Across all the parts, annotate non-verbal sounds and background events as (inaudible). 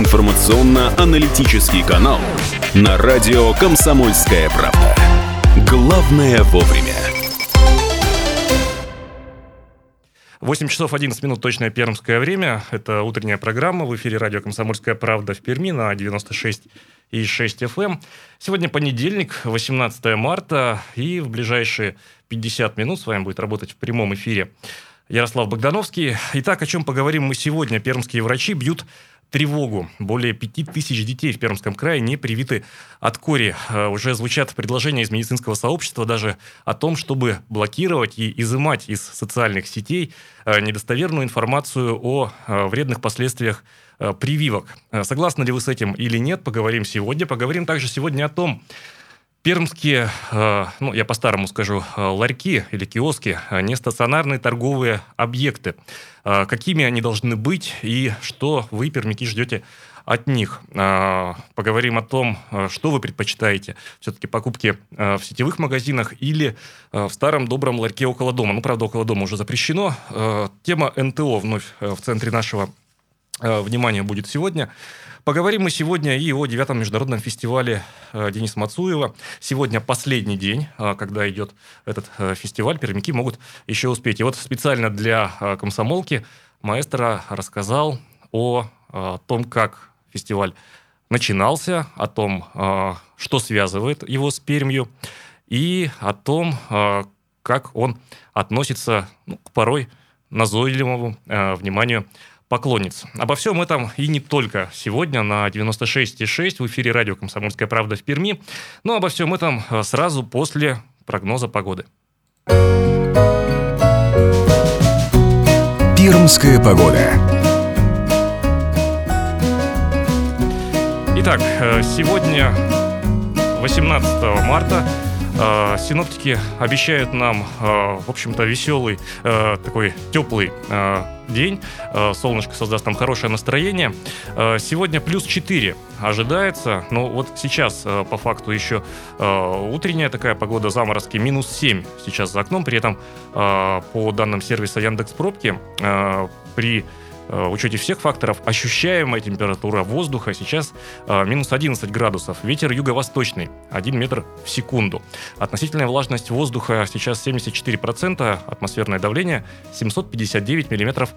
информационно-аналитический канал на радио «Комсомольская правда». Главное вовремя. 8 часов 11 минут точное пермское время. Это утренняя программа в эфире радио «Комсомольская правда» в Перми на 96 и 6 FM. Эм. Сегодня понедельник, 18 марта, и в ближайшие 50 минут с вами будет работать в прямом эфире Ярослав Богдановский. Итак, о чем поговорим мы сегодня. Пермские врачи бьют тревогу. Более пяти тысяч детей в Пермском крае не привиты от кори. Э, уже звучат предложения из медицинского сообщества даже о том, чтобы блокировать и изымать из социальных сетей э, недостоверную информацию о э, вредных последствиях прививок. Согласны ли вы с этим или нет, поговорим сегодня. Поговорим также сегодня о том, Пермские, э, ну, я по-старому скажу, э, ларьки или киоски, э, не стационарные торговые объекты. Какими они должны быть и что вы, пермяки, ждете от них. Поговорим о том, что вы предпочитаете. Все-таки покупки в сетевых магазинах или в старом добром ларьке около дома. Ну, правда, около дома уже запрещено. Тема НТО вновь в центре нашего внимания будет сегодня. Поговорим мы сегодня и о девятом международном фестивале э, Дениса Мацуева. Сегодня последний день, э, когда идет этот э, фестиваль. Пермяки могут еще успеть. И вот специально для комсомолки маэстро рассказал о том, как фестиваль начинался, о том, что связывает его с Пермью, и о том, как он относится ну, к порой назойливому вниманию поклонниц. Обо всем этом и не только сегодня на 96,6 в эфире радио «Комсомольская правда» в Перми, но обо всем этом э, сразу после прогноза погоды. Пермская погода. Итак, э, сегодня 18 марта синоптики обещают нам, в общем-то, веселый, такой теплый день. Э, солнышко создаст там хорошее настроение. Э, сегодня плюс 4 ожидается. Но вот сейчас э, по факту еще утренняя такая погода, заморозки, минус 7 сейчас за окном. При этом по данным сервиса Яндекс Пробки при Э, учете всех факторов ощущаемая температура воздуха сейчас э, минус 11 градусов. Ветер юго-восточный 1 метр в секунду. Относительная влажность воздуха сейчас 74%, атмосферное давление 759 миллиметров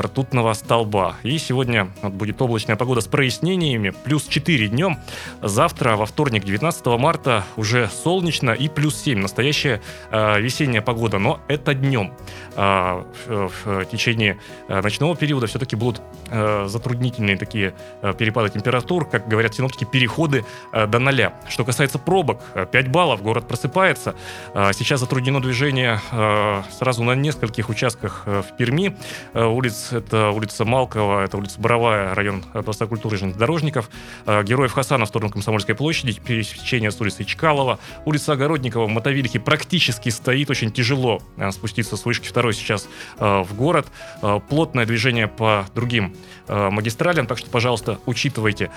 ртутного столба. И сегодня будет облачная погода с прояснениями, плюс 4 днем. Завтра, во вторник, 19 марта, уже солнечно и плюс 7. Настоящая э, весенняя погода, но это днем. Э, в, в течение э, ночного периода все-таки будут э, затруднительные такие э, перепады температур, как говорят синоптики, переходы э, до ноля. Что касается пробок, 5 э, баллов, город просыпается. Э, сейчас затруднено движение э, сразу на нескольких участках э, в Перми. Э, улиц это улица Малкова, это улица Боровая, район Дворца культуры и железнодорожников, э, Героев Хасана в сторону Комсомольской площади, пересечение с улицей Чкалова, улица Огородникова в Мотовилихе практически стоит, очень тяжело э, спуститься с вышки второй сейчас э, в город, плотное движение по другим магистралям, так что, пожалуйста, учитывайте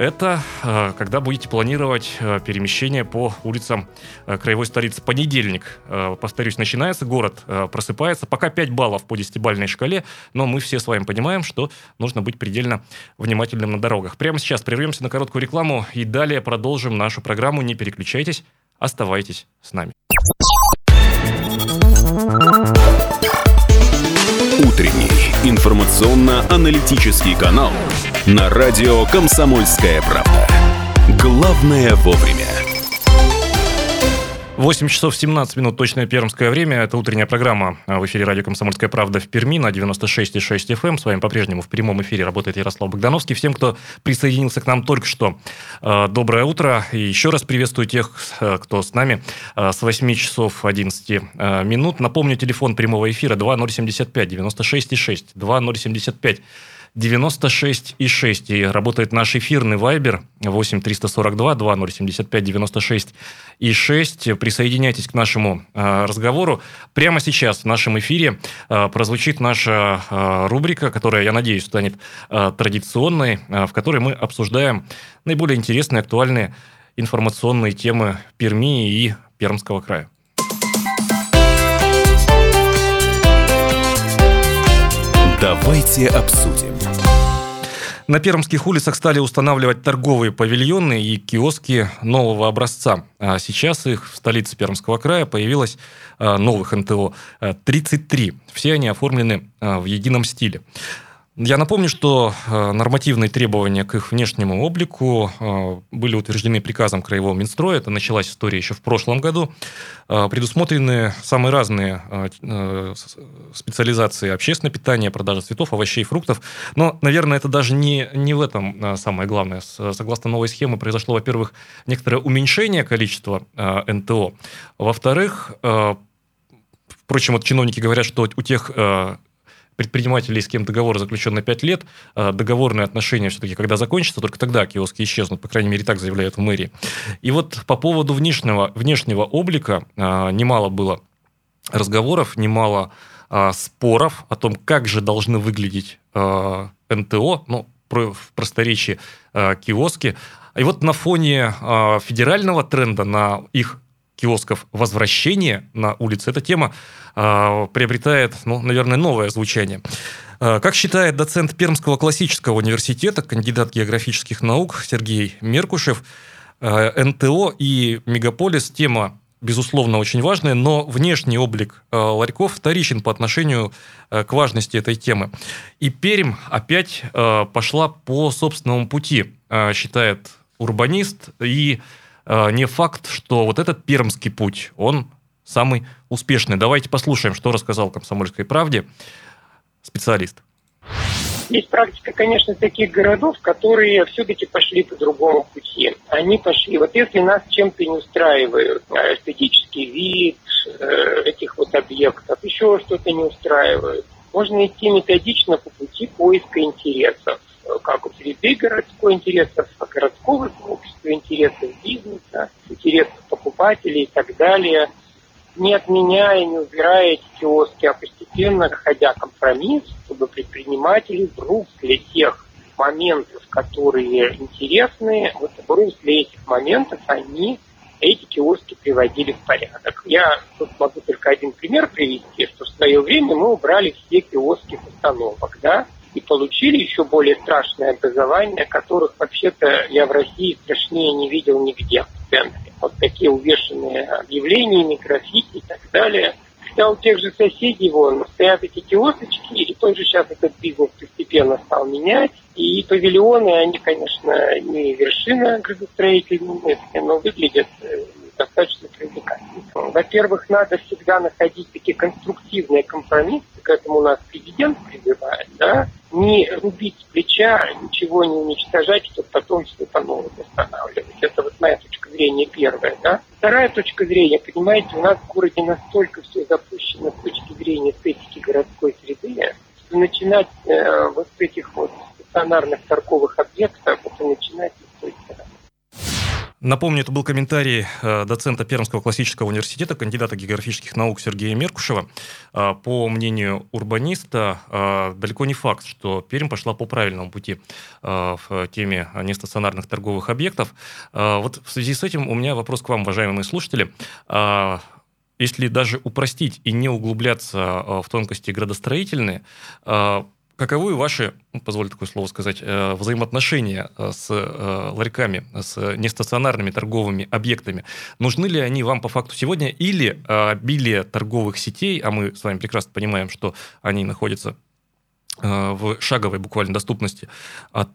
это э, когда будете планировать э, перемещение по улицам э, краевой столицы. Понедельник, повторюсь, начинается, город просыпается. Пока 5 баллов по 10-бальной шкале, но мы все с вами понимаем, что нужно быть предельно внимательным на дорогах. Прямо сейчас прервемся на короткую рекламу и далее продолжим нашу программу. Не переключайтесь, оставайтесь с нами. Утренний информационно-аналитический канал на радио «Комсомольская правда». Главное вовремя. 8 часов 17 минут, точное пермское время. Это утренняя программа в эфире радио «Комсомольская правда» в Перми на 96,6 FM. Эм. С вами по-прежнему в прямом эфире работает Ярослав Богдановский. Всем, кто присоединился к нам только что, э, доброе утро. И еще раз приветствую тех, э, кто с нами э, с 8 часов 11 минут. Напомню, телефон прямого эфира 2075 96,6 2075 96,6. И работает наш эфирный вайбер 8 342 2075 96 и 6. Присоединяйтесь к нашему э, разговору. Прямо сейчас в нашем эфире э, прозвучит наша э, рубрика, которая, я надеюсь, станет э, традиционной, э, в которой мы обсуждаем наиболее интересные, актуальные информационные темы Перми и Пермского края. Давайте обсудим. На пермских улицах стали устанавливать торговые павильоны и киоски нового образца. А сейчас их в столице Пермского края появилось а, новых НТО 33. Все они оформлены а, в едином стиле. Я напомню, что э, нормативные требования к их внешнему облику э, были утверждены приказом Краевого Минстроя. Это началась история еще в прошлом году. Э, предусмотрены самые разные специализации общественное питание, продажа цветов, овощей, фруктов. Но, наверное, это даже не, не в этом самое главное. Согласно новой схеме произошло, во-первых, некоторое уменьшение количества НТО. Во-вторых, Впрочем, вот чиновники говорят, что у тех предпринимателей, с кем договор заключен на 5 лет, а договорные отношения все-таки, когда закончатся, только тогда киоски исчезнут, по крайней мере, так заявляют в мэрии. И вот по поводу внешнего, внешнего облика а, немало было разговоров, немало а, споров о том, как же должны выглядеть НТО, ну, в просторечии киоски. И вот на фоне федерального тренда на их киосков возвращение на улице, эта тема э, приобретает, ну, наверное, новое звучание. Э, как считает доцент Пермского классического университета, кандидат географических наук Сергей Меркушев, э, НТО и мегаполис тема безусловно, очень важная, но внешний облик э, ларьков вторичен по отношению э, к важности этой темы. И Пермь опять э, пошла по собственному пути, считает урбанист, и не факт, что вот этот пермский путь, он самый успешный. Давайте послушаем, что рассказал «Комсомольской правде» специалист. Есть практика, конечно, таких городов, которые все-таки пошли по другому пути. Они пошли, вот если нас чем-то не устраивают, э, эстетический вид э, этих вот объектов, еще что-то не устраивает, можно идти методично по пути поиска интересов как у среды городской интересов, городского сообщества, интересов бизнеса, интересов покупателей и так далее, не отменяя, не убирая эти киоски, а постепенно находя компромисс, чтобы предприниматели вдруг для тех моментов, которые интересны, вот в русле этих моментов они эти киоски приводили в порядок. Я тут могу только один пример привести, что в свое время мы убрали все киоски с остановок, да, и получили еще более страшное образование, которых вообще-то я в России страшнее не видел нигде в центре. Вот такие увешанные объявлениями, граффити и так далее. Хотя у тех же соседей вон стоят эти киосочки, и тоже сейчас этот бизнес постепенно стал менять. И павильоны, они, конечно, не вершина градостроительной но выглядят э, достаточно привлекательно. Во-первых, надо всегда находить такие конструктивные компромиссы, к этому нас президент призывает, да, не рубить плеча, ничего не уничтожать, чтобы потом все по новому восстанавливать. Это вот моя точка зрения первая, да. Вторая точка зрения, понимаете, у нас в городе настолько все запущено с точки зрения эстетики городской среды, что начинать э, вот с этих вот стационарных торговых объектов, это начинать с той стороны. Напомню, это был комментарий э, доцента Пермского классического университета, кандидата географических наук Сергея Меркушева. Э, по мнению урбаниста, э, далеко не факт, что Пермь пошла по правильному пути в теме нестационарных торговых объектов. Вот в связи с этим у меня вопрос к вам, уважаемые слушатели если даже упростить и не углубляться в тонкости градостроительные, Каковы ваши, ну, позвольте такое слово сказать, э, взаимоотношения э, с э, ларьками, с нестационарными торговыми объектами? Нужны ли они вам по факту сегодня или обилие торговых сетей, а мы с вами прекрасно понимаем, что они находятся в шаговой буквально доступности от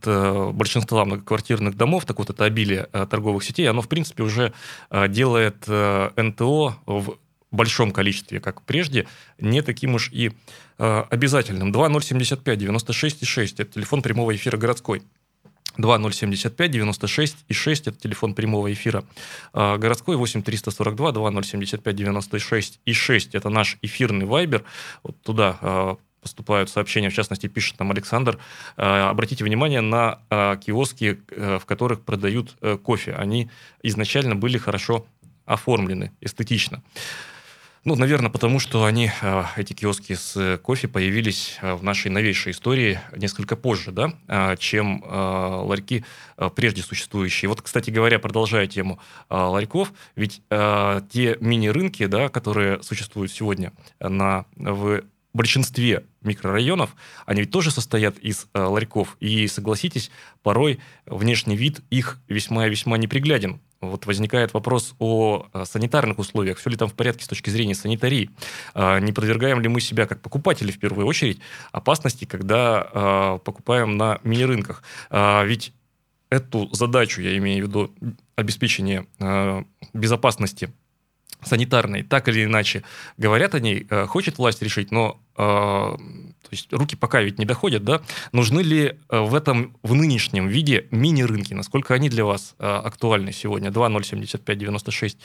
большинства многоквартирных домов, так вот это обилие торговых сетей, оно в принципе уже делает НТО в большом количестве, как прежде, не таким уж и э, обязательным. 2075 96 6 это телефон прямого эфира городской. 2075 96 и 6 это телефон прямого эфира э, городской 8 342 2075 96 и 6 это наш эфирный вайбер вот туда э, поступают сообщения, в частности, пишет нам Александр. Э, обратите внимание на э, киоски, э, в которых продают кофе. Они изначально были хорошо оформлены, эстетично. Ну, наверное, потому что они, а, эти киоски с кофе, появились а, в нашей новейшей истории несколько позже, да, чем ларьки прежде существующие. Вот, кстати говоря, продолжая тему ларьков, ведь те мини-рынки, да, которые существуют сегодня на, в большинстве микрорайонов, они ведь тоже состоят из э, ларьков. И, согласитесь, порой внешний вид их весьма-весьма непригляден. Вот возникает вопрос о э, санитарных условиях. Все ли там в порядке с точки зрения санитарии? Э, не подвергаем ли мы себя, как покупатели, в первую очередь, опасности, когда э, покупаем на мини-рынках? Ведь эту задачу, я имею в виду обеспечение безопасности санитарной, так или иначе говорят о ней, хочет власть решить, но то руки пока ведь не доходят, да? Нужны ли э, в этом, в нынешнем виде мини-рынки? Насколько они для вас э, актуальны сегодня? 2075 96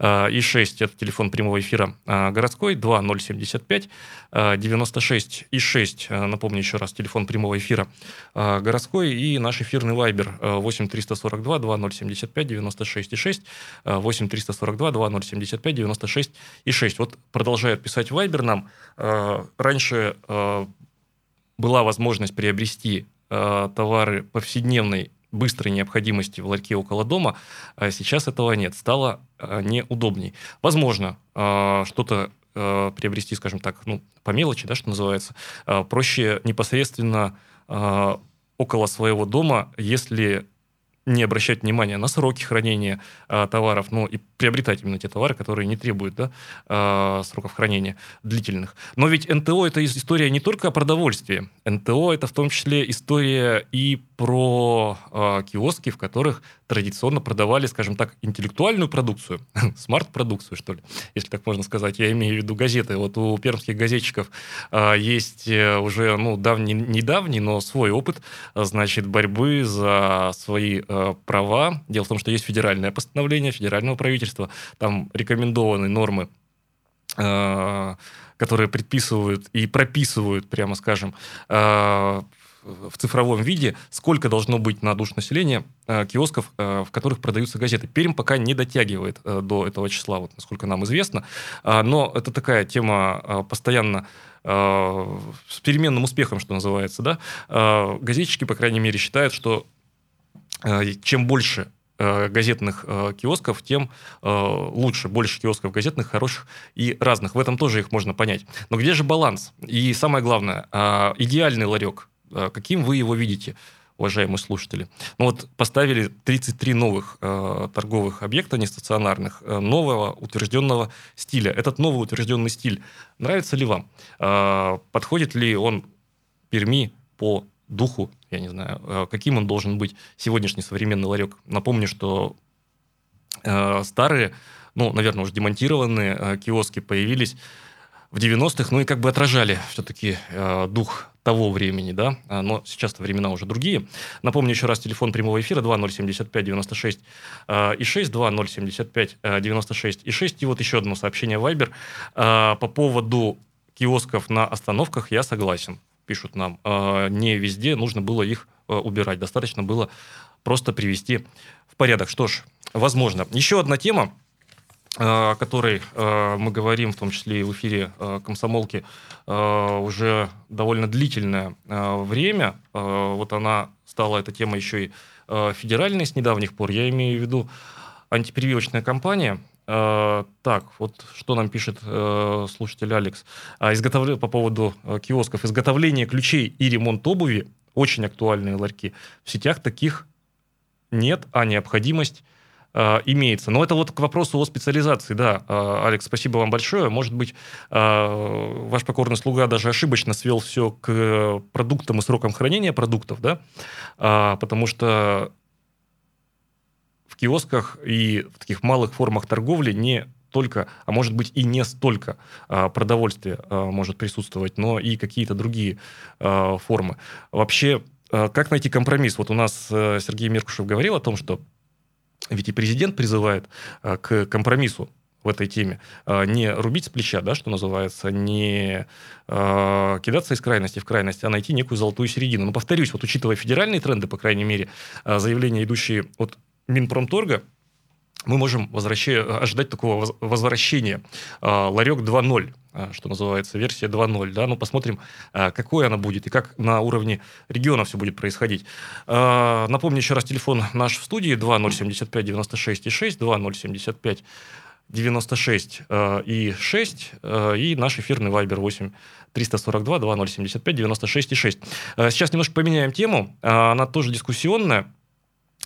и 6 – это телефон прямого эфира э, городской, 2075 96 и 6, напомню еще раз, телефон прямого эфира городской и наш эфирный вайбер 8 342 2075 96 и 6, 8 342 2075 96 и 6. Вот продолжает писать вайбер нам. Раньше была возможность приобрести э, товары повседневной быстрой необходимости в ларьке около дома, а сейчас этого нет. Стало э, неудобней. Возможно, э, что-то э, приобрести, скажем так, ну, по мелочи, да, что называется, э, проще непосредственно э, около своего дома, если не обращать внимания на сроки хранения э, товаров, ну и приобретать именно те товары, которые не требуют да, э, сроков хранения длительных. Но ведь НТО это история не только о продовольствии. НТО это в том числе история и про э, киоски, в которых традиционно продавали, скажем так, интеллектуальную продукцию, (laughs) смарт-продукцию, что ли, если так можно сказать. Я имею в виду газеты. Вот у пермских газетчиков э, есть э, уже, ну, давний, недавний, но свой опыт, значит, борьбы за свои э, права. Дело в том, что есть федеральное постановление федерального правительства, там рекомендованы нормы э, которые предписывают и прописывают, прямо скажем, э, в цифровом виде, сколько должно быть на душ населения э, киосков, э, в которых продаются газеты. Пермь пока не дотягивает э, до этого числа, вот, насколько нам известно. А, но это такая тема постоянно с переменным успехом, что называется. Да? Газетчики, по крайней мере, считают, что чем больше газетных киосков, тем лучше. Больше киосков газетных, хороших и разных. В этом тоже их можно понять. Но где же баланс? И самое главное, идеальный ларек Э, каким вы его видите, уважаемые слушатели? Ну вот поставили 33 новых э, торговых объекта нестационарных э, нового утвержденного стиля. Этот новый утвержденный стиль нравится ли вам? Э, подходит ли он Перми по духу, я не знаю, э, каким он должен быть сегодняшний современный ларек? Напомню, что э, старые, ну, наверное, уже демонтированные э, киоски появились в 90-х, ну и как бы отражали все-таки э, дух того времени, да, а, но сейчас-то времена уже другие. Напомню еще раз, телефон прямого эфира 2075 96 э, и 6, 2075 э, 96 и 6, и вот еще одно сообщение Viber. По поводу киосков на остановках я согласен, пишут нам. Э, не везде нужно было их э, убирать, достаточно было просто привести в порядок. Что ж, возможно. Еще одна тема, о которой мы говорим, в том числе и в эфире комсомолки, уже довольно длительное время. Вот она стала, эта тема еще и федеральной с недавних пор. Я имею в виду антипрививочная кампания. Так, вот что нам пишет слушатель Алекс. Изготовление по поводу киосков. Изготовление ключей и ремонт обуви очень актуальные ларьки. В сетях таких нет, а необходимость э, имеется. Но это вот к вопросу о специализации. Да, э, Алекс, спасибо вам большое. Может быть, э, ваш покорный слуга даже ошибочно свел все к продуктам и срокам хранения продуктов, да, э, потому что киосках и в таких малых формах торговли не только, а может быть и не столько а, продовольствия а, может присутствовать, но и какие-то другие а, формы. Вообще, а, как найти компромисс? Вот у нас а, Сергей Меркушев говорил о том, что ведь и президент призывает а, к компромиссу в этой теме. А, не рубить с плеча, да, что называется, не э, кидаться из крайности в крайность, а найти некую золотую середину. Но повторюсь, вот учитывая федеральные тренды, по крайней мере, заявления, идущие от Минпромторга, мы можем ожидать такого возвращения. Ларек 2.0, что называется, версия 2.0. Да? Ну, посмотрим, какой она будет и как на уровне региона все будет происходить. Напомню еще раз, телефон наш в студии 2075 96 6, 2075 96 э, и 6, э, и наш эфирный вайбер 8 342 2075 96 и 6. Э, сейчас немножко поменяем тему, она тоже дискуссионная.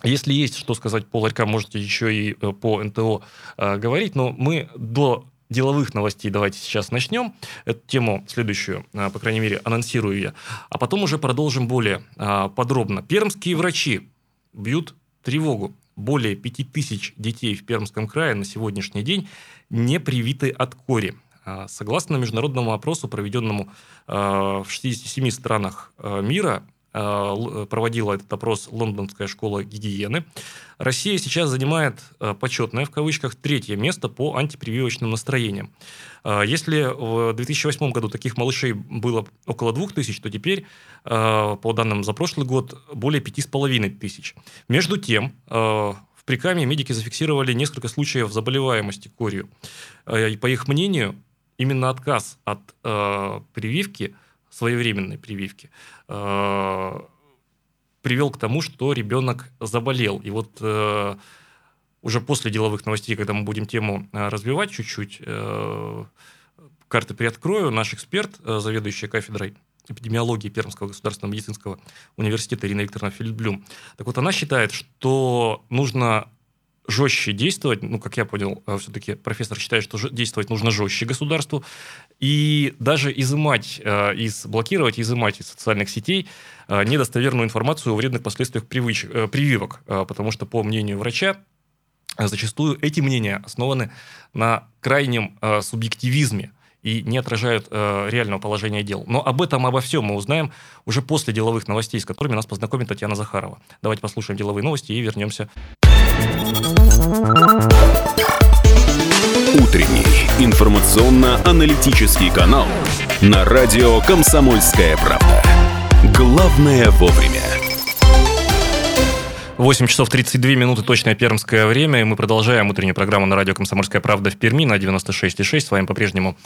Если есть что сказать по ларькам, можете еще и э, по НТО э, говорить, но мы до деловых новостей давайте сейчас начнем. Эту тему следующую, э, по крайней мере, анонсирую я. А потом уже продолжим более э, подробно. Пермские врачи бьют тревогу более 5000 детей в Пермском крае на сегодняшний день не привиты от кори. А, согласно международному опросу, проведенному а, в 67 странах мира, проводила этот опрос Лондонская школа гигиены. Россия сейчас занимает почетное, в кавычках, третье место по антипрививочным настроениям. Если в 2008 году таких малышей было около 2000, то теперь, по данным за прошлый год, более 5500. Между тем, в Прикаме медики зафиксировали несколько случаев заболеваемости корью. По их мнению, именно отказ от э, прививки, своевременной прививки, э, привел к тому, что ребенок заболел. И вот э, уже после деловых новостей, когда мы будем тему э, развивать чуть-чуть, карты приоткрою, наш эксперт, заведующий кафедрой эпидемиологии Пермского государственного медицинского университета Ирина Викторовна Филипблюм. Так вот, она считает, что нужно жестче действовать, ну, как я понял, э, все-таки профессор считает, что действовать нужно жестче государству, и даже изымать, э, из, блокировать, изымать из социальных сетей э, недостоверную информацию о вредных последствиях привычек, прививок, потому что, по мнению врача, зачастую эти мнения основаны на крайнем субъективизме, и не отражают э, реального положения дел. Но об этом, обо всем мы узнаем уже после деловых новостей, с которыми нас познакомит Татьяна Захарова. Давайте послушаем деловые новости и вернемся. Утренний информационно-аналитический канал на радио «Комсомольская правда». Главное вовремя. 8 часов 32 минуты, точное пермское время, и мы продолжаем утреннюю программу на радио «Комсомольская правда» в Перми на 96,6. С вами по-прежнему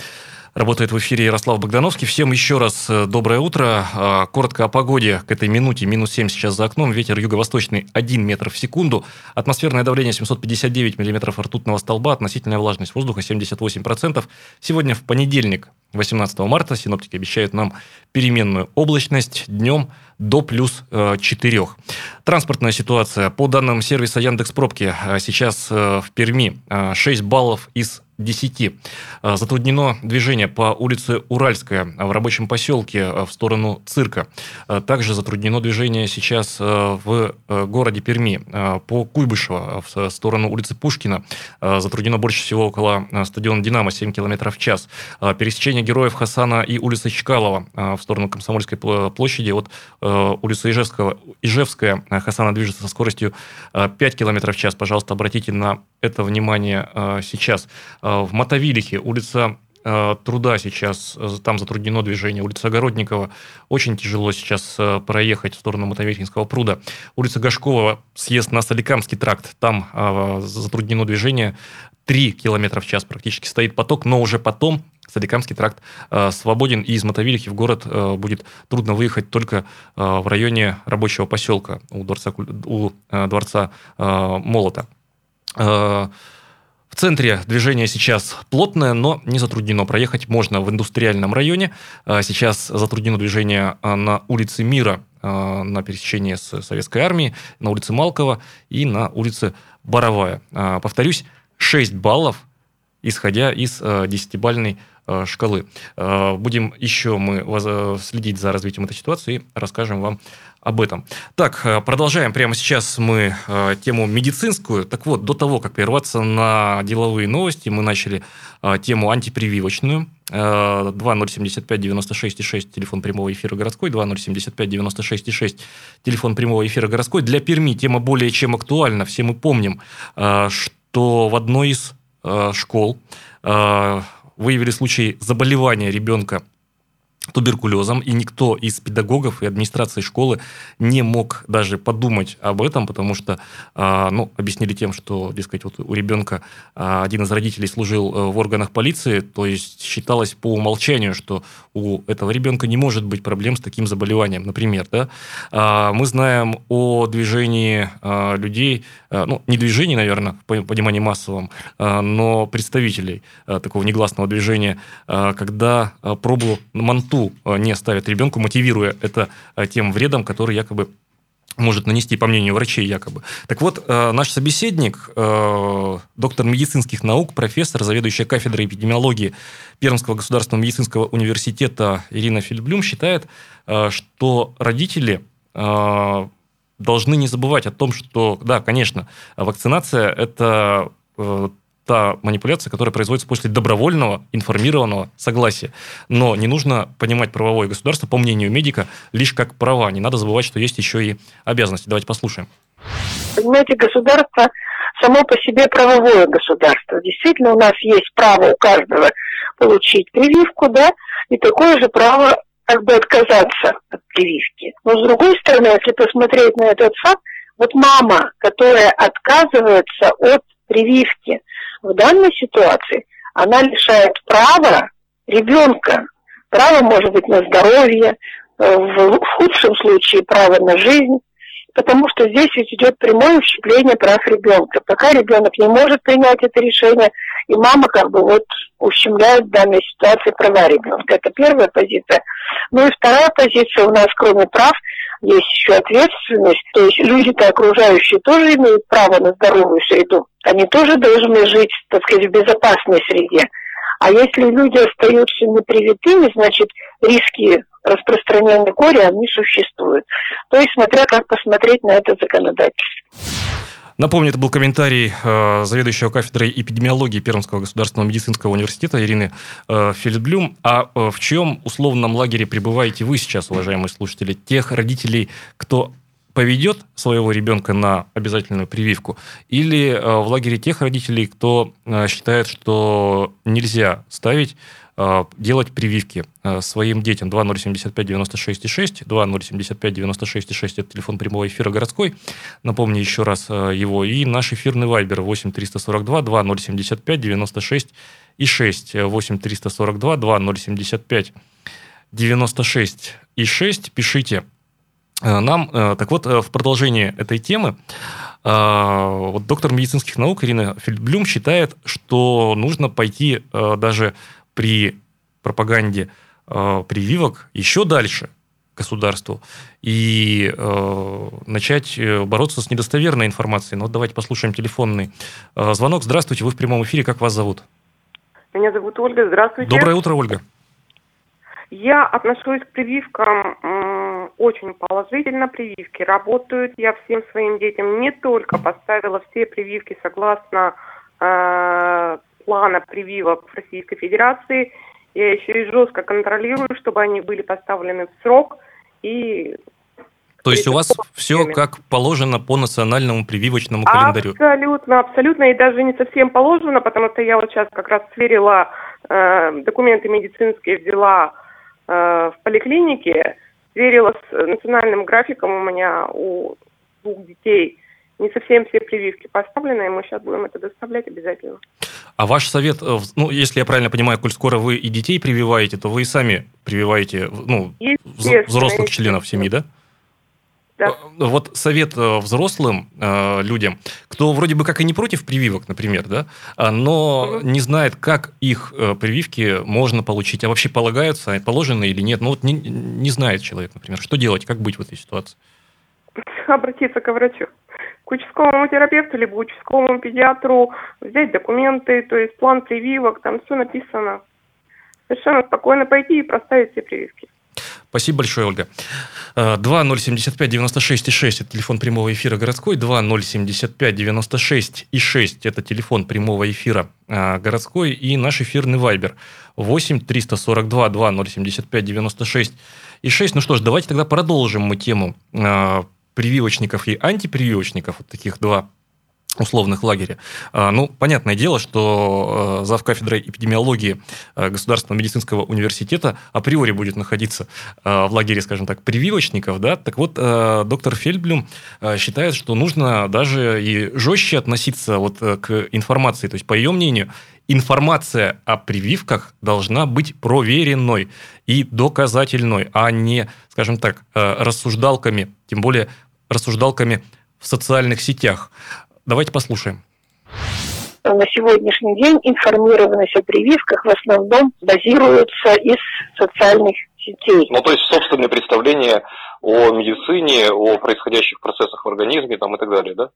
Работает в эфире Ярослав Богдановский. Всем еще раз э, доброе утро. А, коротко о погоде к этой минуте. Минус 7 сейчас за окном. Ветер юго-восточный 1 метр в секунду. Атмосферное давление 759 миллиметров ртутного столба. Относительная влажность воздуха 78%. Сегодня в понедельник, 18 марта, синоптики обещают нам переменную облачность. Днем до плюс 4. Э, Транспортная ситуация. По данным сервиса Яндекс Пробки, э, сейчас в Перми 6 баллов из 10. А, затруднено движение по улице Уральская в рабочем поселке в сторону цирка. Также затруднено движение сейчас в городе Перми по Куйбышево в сторону улицы Пушкина. Затруднено больше всего около стадиона «Динамо» 7 км в час. Пересечение героев Хасана и улицы Чкалова в сторону Комсомольской площади от улицы Ижевского, Ижевская Хасана движется со скоростью 5 км в час. Пожалуйста, обратите на это внимание сейчас. Э, в Мотовилихе улица э, труда сейчас, э, там затруднено движение. Улица Огородникова очень тяжело сейчас проехать в сторону Мотовилихинского пруда. Улица Гашкова, съезд на Соликамский тракт, там затруднено движение. 3 км в час практически стоит поток, но уже потом Соликамский тракт свободен, и из Мотовилихи в город будет трудно выехать только в районе рабочего поселка у дворца, у дворца Молота. В центре движение сейчас плотное, но не затруднено. Проехать можно в индустриальном районе. А, сейчас затруднено движение а, на улице Мира, а, на пересечении с Советской армией, на улице Малкова и на улице Боровая. Повторюсь, 6 баллов, исходя из 10-бальной шкалы. Будем еще мы следить за развитием этой ситуации и расскажем вам об этом. Так, э, продолжаем. Прямо сейчас мы э, тему медицинскую. Так вот, до того, как прерваться на деловые новости, мы начали э, тему антипрививочную. 2075-96-6, телефон прямого эфира городской, 2075-96-6, телефон прямого эфира городской. Для Перми тема более чем актуальна. Все мы помним, что в одной из школ выявили случай заболевания ребенка туберкулезом, и никто из педагогов и администрации школы не мог даже подумать об этом, потому что, а, ну, объяснили тем, что, дескать, вот у ребенка а, один из родителей служил э, в органах полиции, то есть считалось по умолчанию, что у этого ребенка не может быть проблем с таким заболеванием, например, да. А, мы знаем о движении людей, ну, не движении, наверное, в понимании массовом, но представителей такого негласного движения, когда пробу манту рту э, не ставят ребенку, мотивируя это э, тем вредом, который якобы может нанести, по мнению врачей, якобы. Так вот, э, наш собеседник, доктор медицинских наук, профессор, заведующая кафедрой эпидемиологии Пермского государственного медицинского университета Ирина Фильблюм считает, что родители должны не забывать о том, что, да, конечно, вакцинация – это та манипуляция, которая производится после добровольного, информированного согласия. Но не нужно понимать правовое государство, по мнению медика, лишь как права. Не надо забывать, что есть еще и обязанности. Давайте послушаем. Понимаете, государство само по себе правовое государство. Действительно, у нас есть право у каждого получить прививку, да, и такое же право как бы отказаться от прививки. Но с другой стороны, если посмотреть на этот факт, вот мама, которая отказывается от прививки, в данной ситуации она лишает права ребенка, право может быть на здоровье, э, в худшем случае право на жизнь, потому что здесь ведь идет прямое ущемление прав ребенка. Пока ребенок не может принять это решение, и мама как бы вот ущемляет в данной ситуации права ребенка. Это первая позиция. Ну и вторая позиция у нас, кроме прав, есть еще ответственность. То есть люди-то окружающие тоже имеют право на здоровую среду. Они тоже должны жить, так сказать, в безопасной среде. А если люди остаются непривитыми, значит, риски распространения горя, они существуют. То есть, смотря как посмотреть на это законодательство. Напомню, это был комментарий э, заведующего кафедрой эпидемиологии Пермского государственного медицинского университета Ирины э, Фельдблюм. А э, в чем условном лагере пребываете вы сейчас, уважаемые слушатели? Тех родителей, кто поведет своего ребенка на обязательную прививку, или э, в лагере тех родителей, кто э, считает, что нельзя ставить делать прививки э, своим детям. 2075 96 6, 2075 96 6 это телефон прямого эфира городской, напомню еще раз э, его, и наш эфирный вайбер 8 342 2075 96 и 6, 8 342 2075 96 и 6, пишите нам. Так вот, в продолжении этой темы, вот доктор медицинских наук Ирина Фельдблюм считает, что нужно пойти даже при пропаганде э, прививок еще дальше государству и э, начать э, бороться с недостоверной информацией. Ну вот давайте послушаем телефонный э, звонок. Здравствуйте, вы в прямом эфире. Как вас зовут? Меня зовут Ольга. Здравствуйте. Доброе утро, Ольга. Я отношусь к прививкам очень положительно. Прививки работают. Я всем своим детям не только поставила все прививки согласно э, плана прививок в Российской Федерации. Я еще и жестко контролирую, чтобы они были поставлены в срок и то есть у вас все как положено по национальному прививочному календарю? Абсолютно, абсолютно. И даже не совсем положено, потому что я вот сейчас как раз сверила э, документы медицинские, взяла э, в поликлинике, сверила с национальным графиком у меня у двух детей – не совсем все прививки поставлены, и мы сейчас будем это доставлять обязательно. А ваш совет, э, ну, если я правильно понимаю, коль скоро вы и детей прививаете, то вы и сами прививаете, ну, взрослых членов семьи, да? Да. Э, вот совет э, взрослым э, людям, кто вроде бы как и не против прививок, например, да, а, но угу. не знает, как их э, прививки можно получить, а вообще полагаются, положены или нет. Ну вот не, не знает человек, например, что делать, как быть в этой ситуации? Обратиться к врачу к участковому терапевту, либо участковому педиатру, взять документы, то есть план прививок, там все написано. Совершенно спокойно пойти и проставить все прививки. Спасибо большое, Ольга. 2075-96-6 – это телефон прямого эфира городской. 2075-96-6 – это телефон прямого эфира э, городской. И наш эфирный вайбер 8 342 2075 96 и 6. Ну что ж, давайте тогда продолжим мы тему э, прививочников и антипрививочников, вот таких два условных лагеря. А, ну, понятное дело, что зав кафедрой эпидемиологии Государственного медицинского университета априори будет находиться в лагере, скажем так, прививочников, да, так вот, доктор Фельдблюм считает, что нужно даже и жестче относиться вот к информации, то есть, по ее мнению, информация о прививках должна быть проверенной и доказательной, а не, скажем так, рассуждалками, тем более рассуждалками в социальных сетях. Давайте послушаем. На сегодняшний день информированность о прививках в основном базируется из социальных сетей. Ну, то есть собственные представления о медицине, о происходящих процессах в организме там, и так далее, да?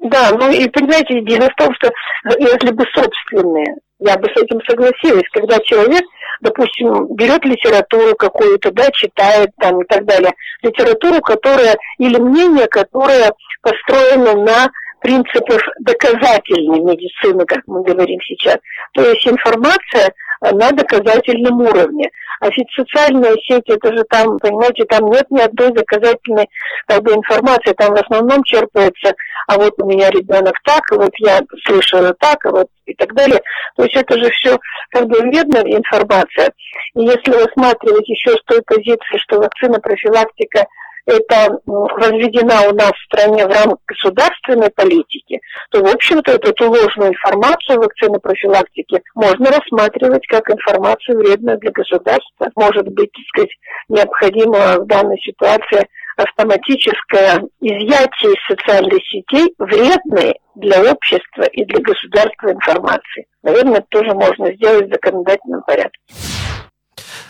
Да, ну и понимаете, дело в том, что если бы собственные, я бы с этим согласилась, когда человек, допустим, берет литературу какую-то, да, читает там и так далее, литературу, которая, или мнение, которое построено на принципов доказательной медицины, как мы говорим сейчас. То есть информация на доказательном уровне. А ведь сети, это же там, понимаете, там нет ни одной доказательной как бы, информации, там в основном черпается, а вот у меня ребенок так, и вот я слышала так, и вот и так далее. То есть это же все как бы вредная информация. И если рассматривать еще с той позиции, что вакцина профилактика это возведена у нас в стране в рамках государственной политики, то, в общем-то, эту ложную информацию вакцины профилактики можно рассматривать как информацию вредную для государства. Может быть, так сказать, необходимо в данной ситуации автоматическое изъятие из социальных сетей вредной для общества и для государства информации. Наверное, это тоже можно сделать в законодательном порядке.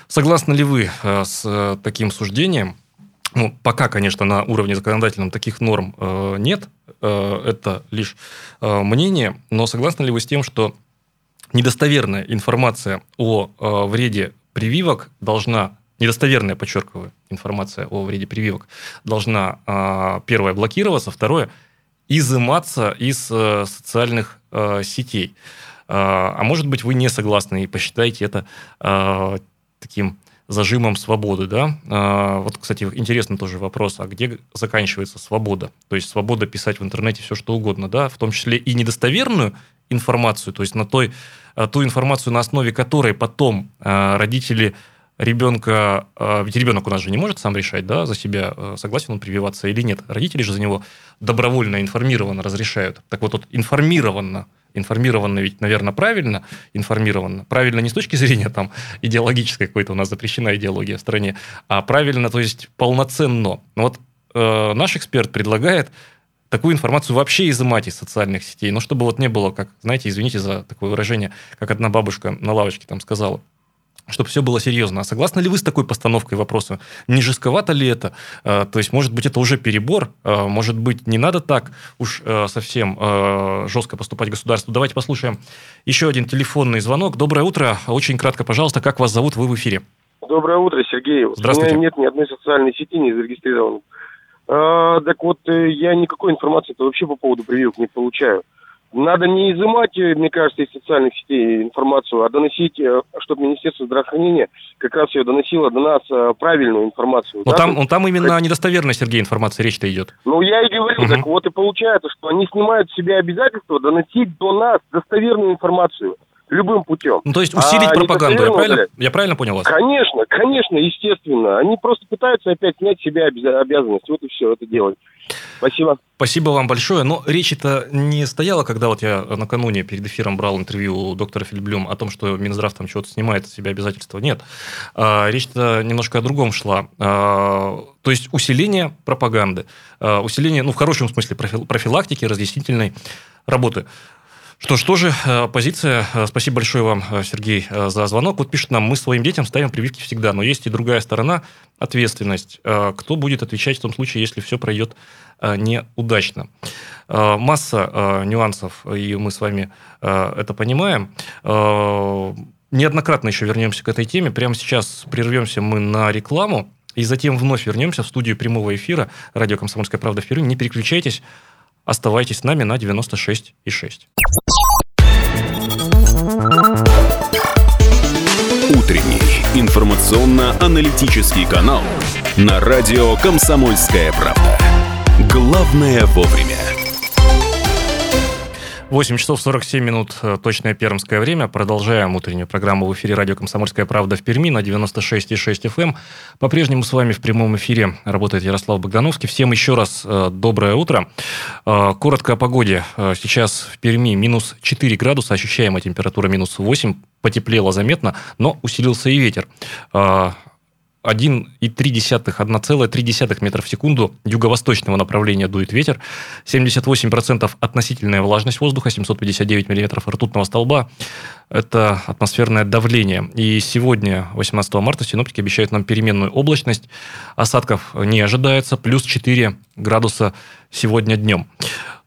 Согласны ли вы э, с э, таким суждением? Ну, пока, конечно, на уровне законодательном таких норм э, нет, э, это лишь э, мнение, но согласны ли вы с тем, что недостоверная информация о э, вреде прививок должна, недостоверная, подчеркиваю, информация о вреде прививок должна, э, первое, блокироваться, второе, изыматься из э, социальных э, сетей. Э, а может быть, вы не согласны и посчитаете это э, таким зажимом свободы, да. А, вот, кстати, интересный тоже вопрос, а где заканчивается свобода? То есть свобода писать в интернете все, что угодно, да, в том числе и недостоверную информацию, то есть на той, а, ту информацию, на основе которой потом а, родители ребенка, ведь ребенок у нас же не может сам решать, да, за себя, согласен он прививаться или нет. Родители же за него добровольно, информированно разрешают. Так вот, вот информированно информированы ведь, наверное, правильно информированы. Правильно не с точки зрения там идеологической какой-то у нас запрещена идеология в стране, а правильно, то есть полноценно. Но вот э, наш эксперт предлагает такую информацию вообще изымать из социальных сетей. Ну, чтобы вот не было, как, знаете, извините за такое выражение, как одна бабушка на лавочке там сказала – чтобы все было серьезно. А согласны ли вы с такой постановкой вопроса? Не жестковато ли это? А, то есть, может быть, это уже перебор? А, может быть, не надо так уж а, совсем жестко поступать государству? Давайте послушаем еще один телефонный звонок. Доброе утро. Очень кратко, пожалуйста, как вас зовут? Вы в эфире. Доброе утро, Сергей. Здравствуйте. У меня нет ни одной социальной сети не зарегистрирован. А, так вот, э, я никакой информации вообще по поводу прививок не получаю. Надо не изымать, э, мне кажется, из социальных сетей информацию, а доносить, э, чтобы Министерство здравоохранения как раз ее доносило до нас э, правильную информацию. Но да? там, там именно как... недостоверная, Сергей, информация речь-то идет. Ну, я и говорю, угу. так вот и получается, что они снимают с себя обязательство доносить до нас достоверную информацию любым путем. Ну, то есть усилить а пропаганду, я правильно, я правильно понял вас? Конечно, конечно, естественно. Они просто пытаются опять снять с себя обязанность. Вот и все это делать. Спасибо. Спасибо вам большое. Но речь это не стояла, когда вот я накануне перед эфиром брал интервью у доктора Фельдблюм о том, что Минздрав там чего-то снимает с себя обязательства. Нет. А, речь-то немножко о другом шла. А, то есть усиление пропаганды. А, усиление, ну, в хорошем смысле профилактики, разъяснительной работы. Что ж, тоже э, позиция. Э, спасибо большое вам, э, Сергей, за звонок. Вот пишет нам, мы своим детям ставим прививки всегда, но есть и другая сторона, ответственность. Кто будет отвечать в том случае, если все пройдет неудачно? Масса нюансов, и мы с вами это понимаем. Неоднократно еще вернемся к этой теме. Прямо сейчас прервемся мы на рекламу, и затем вновь вернемся в студию прямого эфира радио «Комсомольская правда» в Перми. Не переключайтесь. Оставайтесь с нами на 96,6. Утренний информационно-аналитический канал на радио «Комсомольская правда». Главное вовремя. 8 часов 47 минут, э, точное пермское время. Продолжаем утреннюю программу в эфире радио «Комсомольская правда» в Перми на 96,6 FM. Эм. По-прежнему с вами в прямом эфире работает Ярослав Богдановский. Всем еще раз э, доброе утро. Э, коротко о погоде. Сейчас в Перми минус 4 градуса, ощущаемая температура минус 8. Потеплело заметно, но усилился и ветер. 1,3, 1,3 метра в секунду юго-восточного направления дует ветер, 78% относительная влажность воздуха, 759 миллиметров ртутного столба. Это атмосферное давление. И сегодня, 18 марта, синоптики обещают нам переменную облачность. Осадков не ожидается, плюс 4 градуса сегодня днем.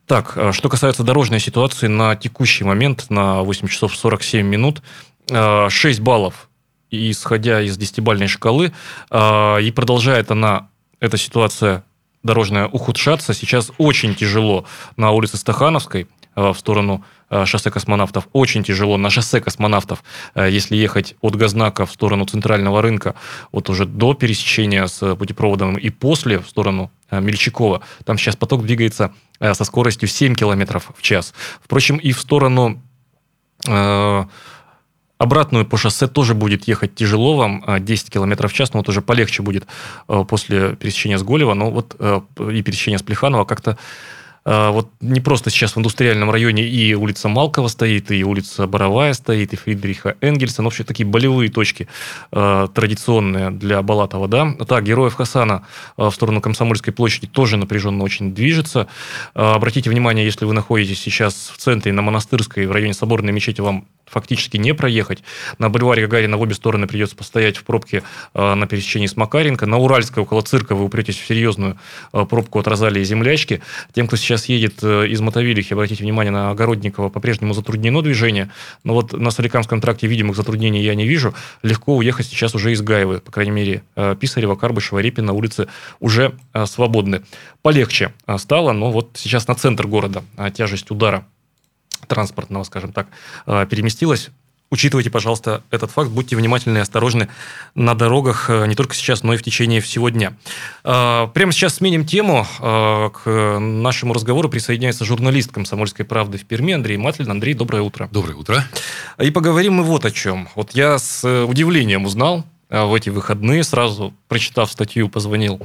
Так, э, что касается дорожной ситуации на текущий момент, на 8 часов 47 минут, 6 э, баллов исходя из десятибальной шкалы, а, и продолжает она, эта ситуация дорожная, ухудшаться. Сейчас очень тяжело на улице Стахановской а, в сторону а, шоссе космонавтов. Очень тяжело на шоссе космонавтов, если ехать от Газнака в сторону центрального рынка, вот уже до пересечения с путепроводом и после в сторону Мельчакова. Там сейчас поток двигается со скоростью 7 км в час. Впрочем, и в сторону Обратную по шоссе тоже будет ехать тяжело вам, 10 а, км в час, но вот уже полегче будет а, после пересечения с Голева, но вот а, и пересечения с Плеханова как-то вот не просто сейчас в индустриальном районе и улица Малкова стоит, и улица Боровая стоит, и Фридриха Энгельса, но вообще такие болевые точки э, традиционные для Балатова, да. Так, Героев Хасана в сторону Комсомольской площади тоже напряженно очень движется. Э, обратите внимание, если вы находитесь сейчас в центре, на Монастырской, в районе Соборной мечети, вам фактически не проехать. На бульваре Гагарина в обе стороны придется постоять в пробке э, на пересечении с Макаренко. На Уральской около цирка вы упретесь в серьезную э, пробку от Розалии Землячки. Тем, кто сейчас едет э, из Мотовилихи, обратите внимание, на Огородникова по-прежнему затруднено движение, но вот на Соликамском тракте видимых затруднений я не вижу. Легко уехать сейчас уже из Гаевы, по крайней мере, Писарева, Карбышева, Репина улицы уже свободны. Полегче стало, но вот сейчас на центр города тяжесть удара транспортного, скажем так, переместилась. Учитывайте, пожалуйста, этот факт. Будьте внимательны и осторожны на дорогах э, не только сейчас, но и в течение всего дня. А, прямо сейчас сменим тему. К нашему разговору присоединяется журналист «Комсомольской правды» в Перми Андрей Матлин. Андрей, доброе утро. Доброе утро. И поговорим мы вот о чем. Вот я с э, удивлением узнал, в эти выходные, сразу прочитав статью, позвонил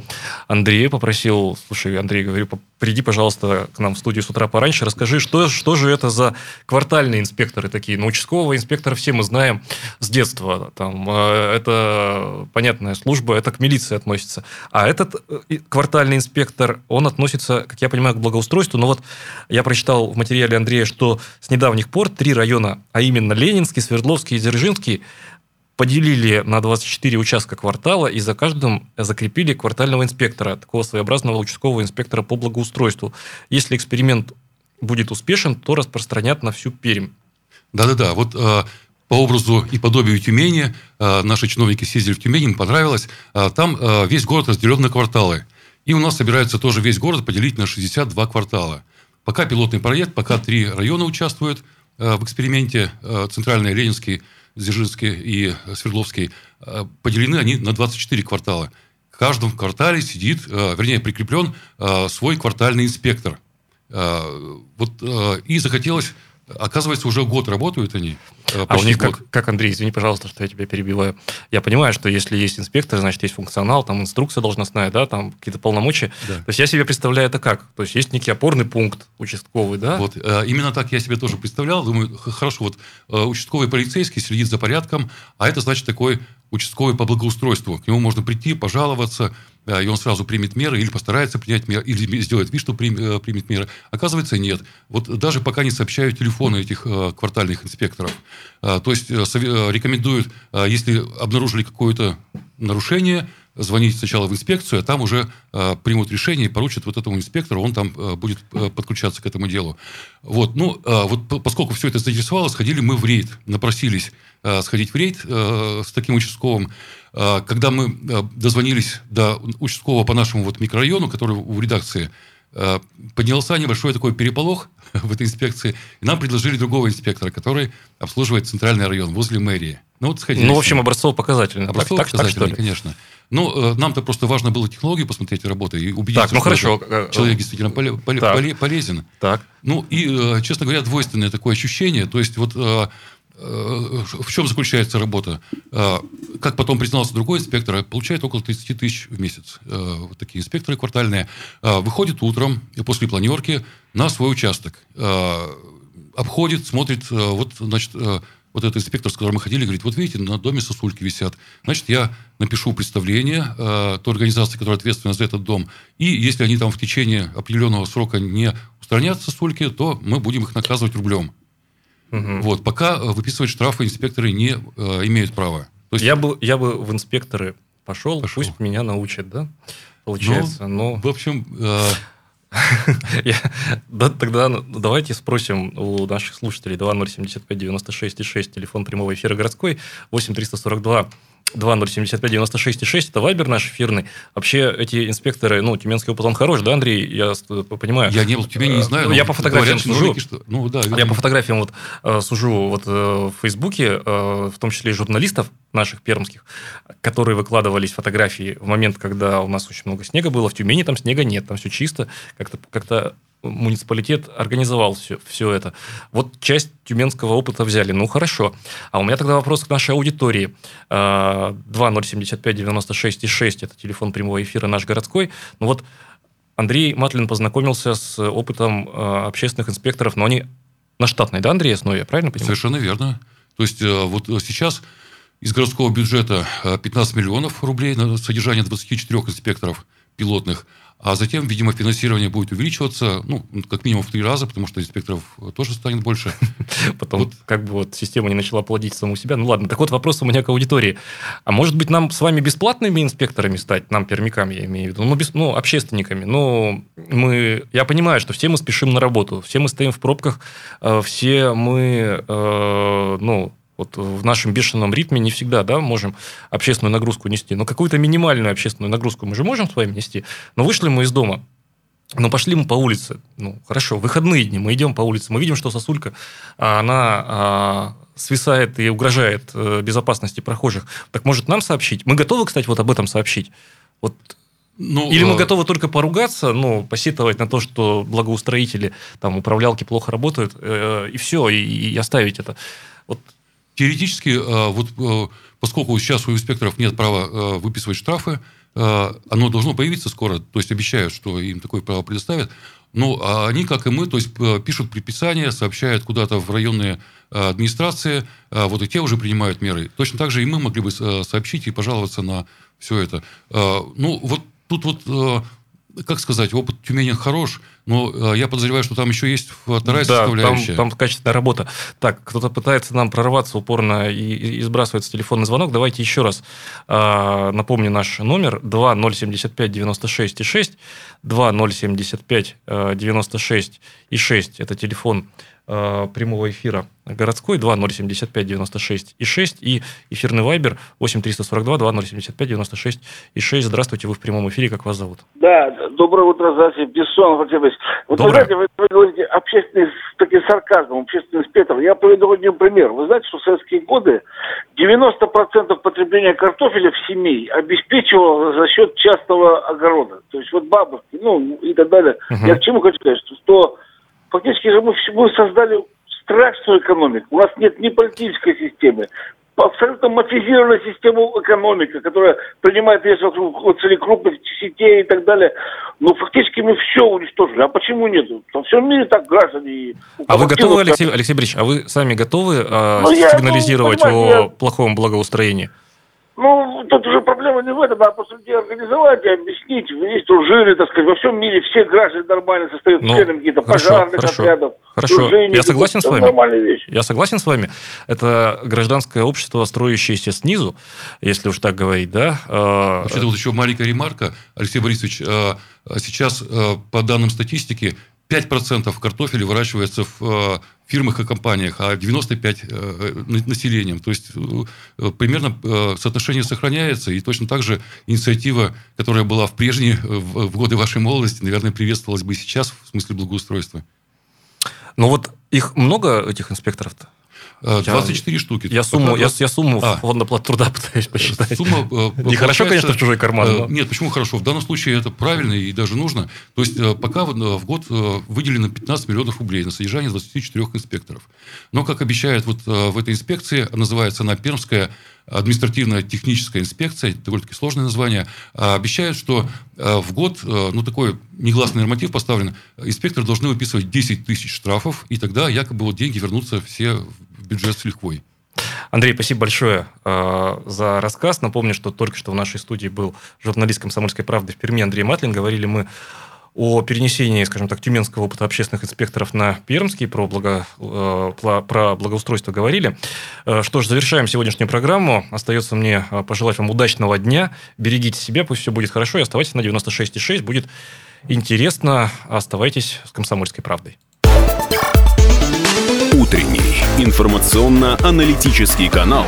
Андрею, попросил, слушай, Андрей, говорю, приди, пожалуйста, к нам в студию с утра пораньше, расскажи, что, что же это за квартальные инспекторы такие? Ну, участкового инспектора все мы знаем с детства. Там, а, это понятная служба, это к милиции относится. А этот э, квартальный инспектор, он относится, как я понимаю, к благоустройству. Но вот я прочитал в материале Андрея, что с недавних пор три района, а именно Ленинский, Свердловский и Дзержинский, поделили на 24 участка квартала и за каждым закрепили квартального инспектора, такого своеобразного участкового инспектора по благоустройству. Если эксперимент будет успешен, то распространят на всю Пермь. Да-да-да, вот э, по образу и подобию Тюмени э, наши чиновники съездили в Тюмень, им понравилось. Э, там э, весь город разделен на кварталы. И у нас собираются тоже весь город поделить на 62 квартала. Пока пилотный проект, пока три района участвуют э, в эксперименте, э, Центральный, Ленинский – Дзержинский и Свердловский, э, поделены они на 24 квартала. В каждом квартале сидит, э, вернее, прикреплен э, свой квартальный инспектор. Вот, и захотелось Оказывается, уже год работают они. А у них, год. как, как, Андрей, извини, пожалуйста, что я тебя перебиваю. Я понимаю, что если есть инспектор, значит, есть функционал, там инструкция должностная, да, там какие-то полномочия. Да. То есть я себе представляю это как? То есть есть некий опорный пункт участковый, да? Вот, именно так я себе тоже представлял. Думаю, хорошо, вот участковый полицейский следит за порядком, а это значит такой участковый по благоустройству. К нему можно прийти, пожаловаться, и он сразу примет меры или постарается принять меры, или сделает вид, что э, примет меры. Оказывается, нет. Вот даже пока не сообщают телефоны этих э, квартальных инспекторов. То есть э, рекомендуют, если обнаружили какое-то нарушение, звонить сначала в инспекцию, а там уже э, примут решение и поручат вот этому инспектору, он там э, будет э, подключаться к этому делу. Вот, ну, э, вот поскольку все это заинтересовало, сходили мы в рейд, напросились э, сходить в рейд э, с таким участковым. Э, когда мы э, дозвонились до участкового по нашему вот микрорайону, который в редакции, э, поднялся небольшой такой переполох (laughs) в этой инспекции, и нам предложили другого инспектора, который обслуживает центральный район возле мэрии. Ну, вот сходили. Ну, в общем, образцово-показательный. Образцово-показательный, конечно. Ну, нам-то просто важно было технологию посмотреть работы и убедиться, так, ну, хорошо. человек действительно полезен. Так. Ну, и, честно говоря, двойственное такое ощущение. То есть, вот Э, в чем заключается работа? Э, как потом признался другой инспектор, получает около 30 тысяч в месяц. Э, вот такие инспекторы квартальные. Выходит утром после планерки на свой участок. Обходит, смотрит, вот, значит, вот этот инспектор, с которым мы ходили, говорит, вот видите, на доме сосульки висят. Значит, я напишу представление э, той организации, которая ответственна за этот дом. И если они там в течение определенного срока не устранят сосульки, то мы будем их наказывать рублем. Угу. Вот, пока э, выписывать штрафы инспекторы не э, имеют права. То есть... я, бы, я бы в инспекторы пошел, пошел. пусть меня научат, да? Получается, ну, но... В общем... Э... (laughs) да, тогда давайте спросим у наших слушателей 2075 96 6, телефон прямого эфира городской, 8 342 2075-96-6, это вайбер наш эфирный. Вообще эти инспекторы, ну, тюменский опыт, он хорош, да, Андрей? Я понимаю. Я не был в Тюмени, не знаю. Я по фотографиям сужу. Что... Ну, да, я по фотографиям вот э, сужу вот э, в Фейсбуке, э, в том числе и журналистов наших пермских, которые выкладывались фотографии в момент, когда у нас очень много снега было. В Тюмени там снега нет, там все чисто. Как-то как муниципалитет организовал все, все это. Вот часть тюменского опыта взяли. Ну, хорошо. А у меня тогда вопрос к нашей аудитории. 2075-96-6 – это телефон прямого эфира наш городской. Ну вот Андрей Матлин познакомился с опытом а, общественных инспекторов, но они на штатной, да, Андрей, основе, я правильно понимаю? Совершенно верно. То есть э, вот сейчас из городского бюджета 15 э, миллионов рублей на содержание 24 инспекторов пилотных – а затем, видимо, финансирование будет увеличиваться, ну, как минимум в три раза, потому что инспекторов тоже станет больше. (laughs) Потом, вот. как бы вот система не начала плодить саму себя. Ну ладно, так вот вопрос у меня к аудитории. А может быть, нам с вами бесплатными инспекторами стать, нам, пермякам, я имею в виду, ну, без, ну общественниками? Ну, мы, я понимаю, что все мы спешим на работу, все мы стоим в пробках, э, все мы, э, ну, вот в нашем бешеном ритме не всегда да, можем общественную нагрузку нести. Но какую-то минимальную общественную нагрузку мы же можем с вами нести. Но вышли мы из дома, но пошли мы по улице. Ну, хорошо, выходные дни, мы идем по улице, мы видим, что сосулька, а, она а, свисает и угрожает а, безопасности прохожих. Так может нам сообщить? Мы готовы, кстати, вот об этом сообщить? Вот ну, Или мы э... готовы только поругаться, ну, посетовать на то, что благоустроители, там, управлялки плохо работают, э, и все, и, и оставить это. Вот Теоретически, э, вот э, поскольку сейчас у инспекторов нет права э, выписывать штрафы, оно должно появиться скоро, то есть обещают, что им такое право предоставят. Но а они, как и мы, то есть пишут предписания, сообщают куда-то в районные администрации, вот и те уже принимают меры. Точно так же и мы могли бы сообщить и пожаловаться на все это. Ну, вот тут вот как сказать, опыт Тюмени хорош, но э, я подозреваю, что там еще есть вторая да, составляющая. Там, там качественная работа. Так, кто-то пытается нам прорваться упорно и, и сбрасывается телефонный звонок. Давайте еще раз э, напомню наш номер 2075 96 и 6. 2075 96 и 6 это телефон э, прямого эфира городской 2075 96 и 6 и эфирный вайбер 8 342 2075 96 и 6. Здравствуйте, вы в прямом эфире, как вас зовут? Да, доброе утро, здравствуйте, Бессон Владимир Вот вы знаете, вы, вы говорите общественный, таким сарказмом, общественный спектр. Я приведу один пример. Вы знаете, что в советские годы 90% потребления картофеля в семье обеспечивало за счет частного огорода. То есть вот бабушки, ну и так далее. Угу. Я к чему хочу сказать, что фактически же мы, мы создали страшную экономику. У нас нет ни политической системы, абсолютно мафизированная система экономики, которая принимает вес вокруг цели крупных сетей и так далее. Но фактически мы все уничтожили. А почему нет? Во всем мире так граждане... А вы готовы, Алексей, Алексей Борисович, а вы сами готовы э, ну, сигнализировать я, ну, о я... плохом благоустроении? Ну, тут уже проблема не в этом, а просто людей организовать и объяснить. Есть жили, так сказать, во всем мире все граждане нормально состоят ну, членами каких-то пожарных хорошо, отрядов. Хорошо, дружине, я согласен с вами. Я согласен с вами. Это гражданское общество, строящееся снизу, если уж так говорить, да. А, Вообще-то вот еще маленькая ремарка, Алексей Борисович, а, сейчас, по данным статистики, 5% картофеля выращивается в фирмах и компаниях, а 95 населением. То есть примерно соотношение сохраняется, и точно так же инициатива, которая была в прежние, в годы вашей молодости, наверное, приветствовалась бы и сейчас в смысле благоустройства. Ну вот их много, этих инспекторов-то? 24 я, штуки. Я сумму, я, я сумму а. фонда плат труда (laughs) пытаюсь посчитать. Сумма, Нехорошо, конечно, в чужой карман. Но... Нет, почему хорошо? В данном случае это правильно и даже нужно. То есть пока в год выделено 15 миллионов рублей на содержание 24 инспекторов. Но, как обещают вот в этой инспекции, называется она Пермская административно-техническая инспекция, довольно-таки сложное название, обещают, что в год, ну, такой негласный норматив поставлен, инспекторы должны выписывать 10 тысяч штрафов, и тогда якобы вот деньги вернутся все бюджет с лихвой. Андрей, спасибо большое э, за рассказ. Напомню, что только что в нашей студии был журналист «Комсомольской правды» в Перми Андрей Матлин. Говорили мы о перенесении, скажем так, тюменского опыта общественных инспекторов на Пермский, про, благо, э, про благоустройство говорили. Э, что ж, завершаем сегодняшнюю программу. Остается мне э, пожелать вам удачного дня. Берегите себя, пусть все будет хорошо, и оставайтесь на 96,6. Будет интересно. Оставайтесь с «Комсомольской правдой». Утренний информационно-аналитический канал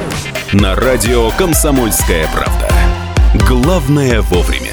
на радио «Комсомольская правда». Главное вовремя.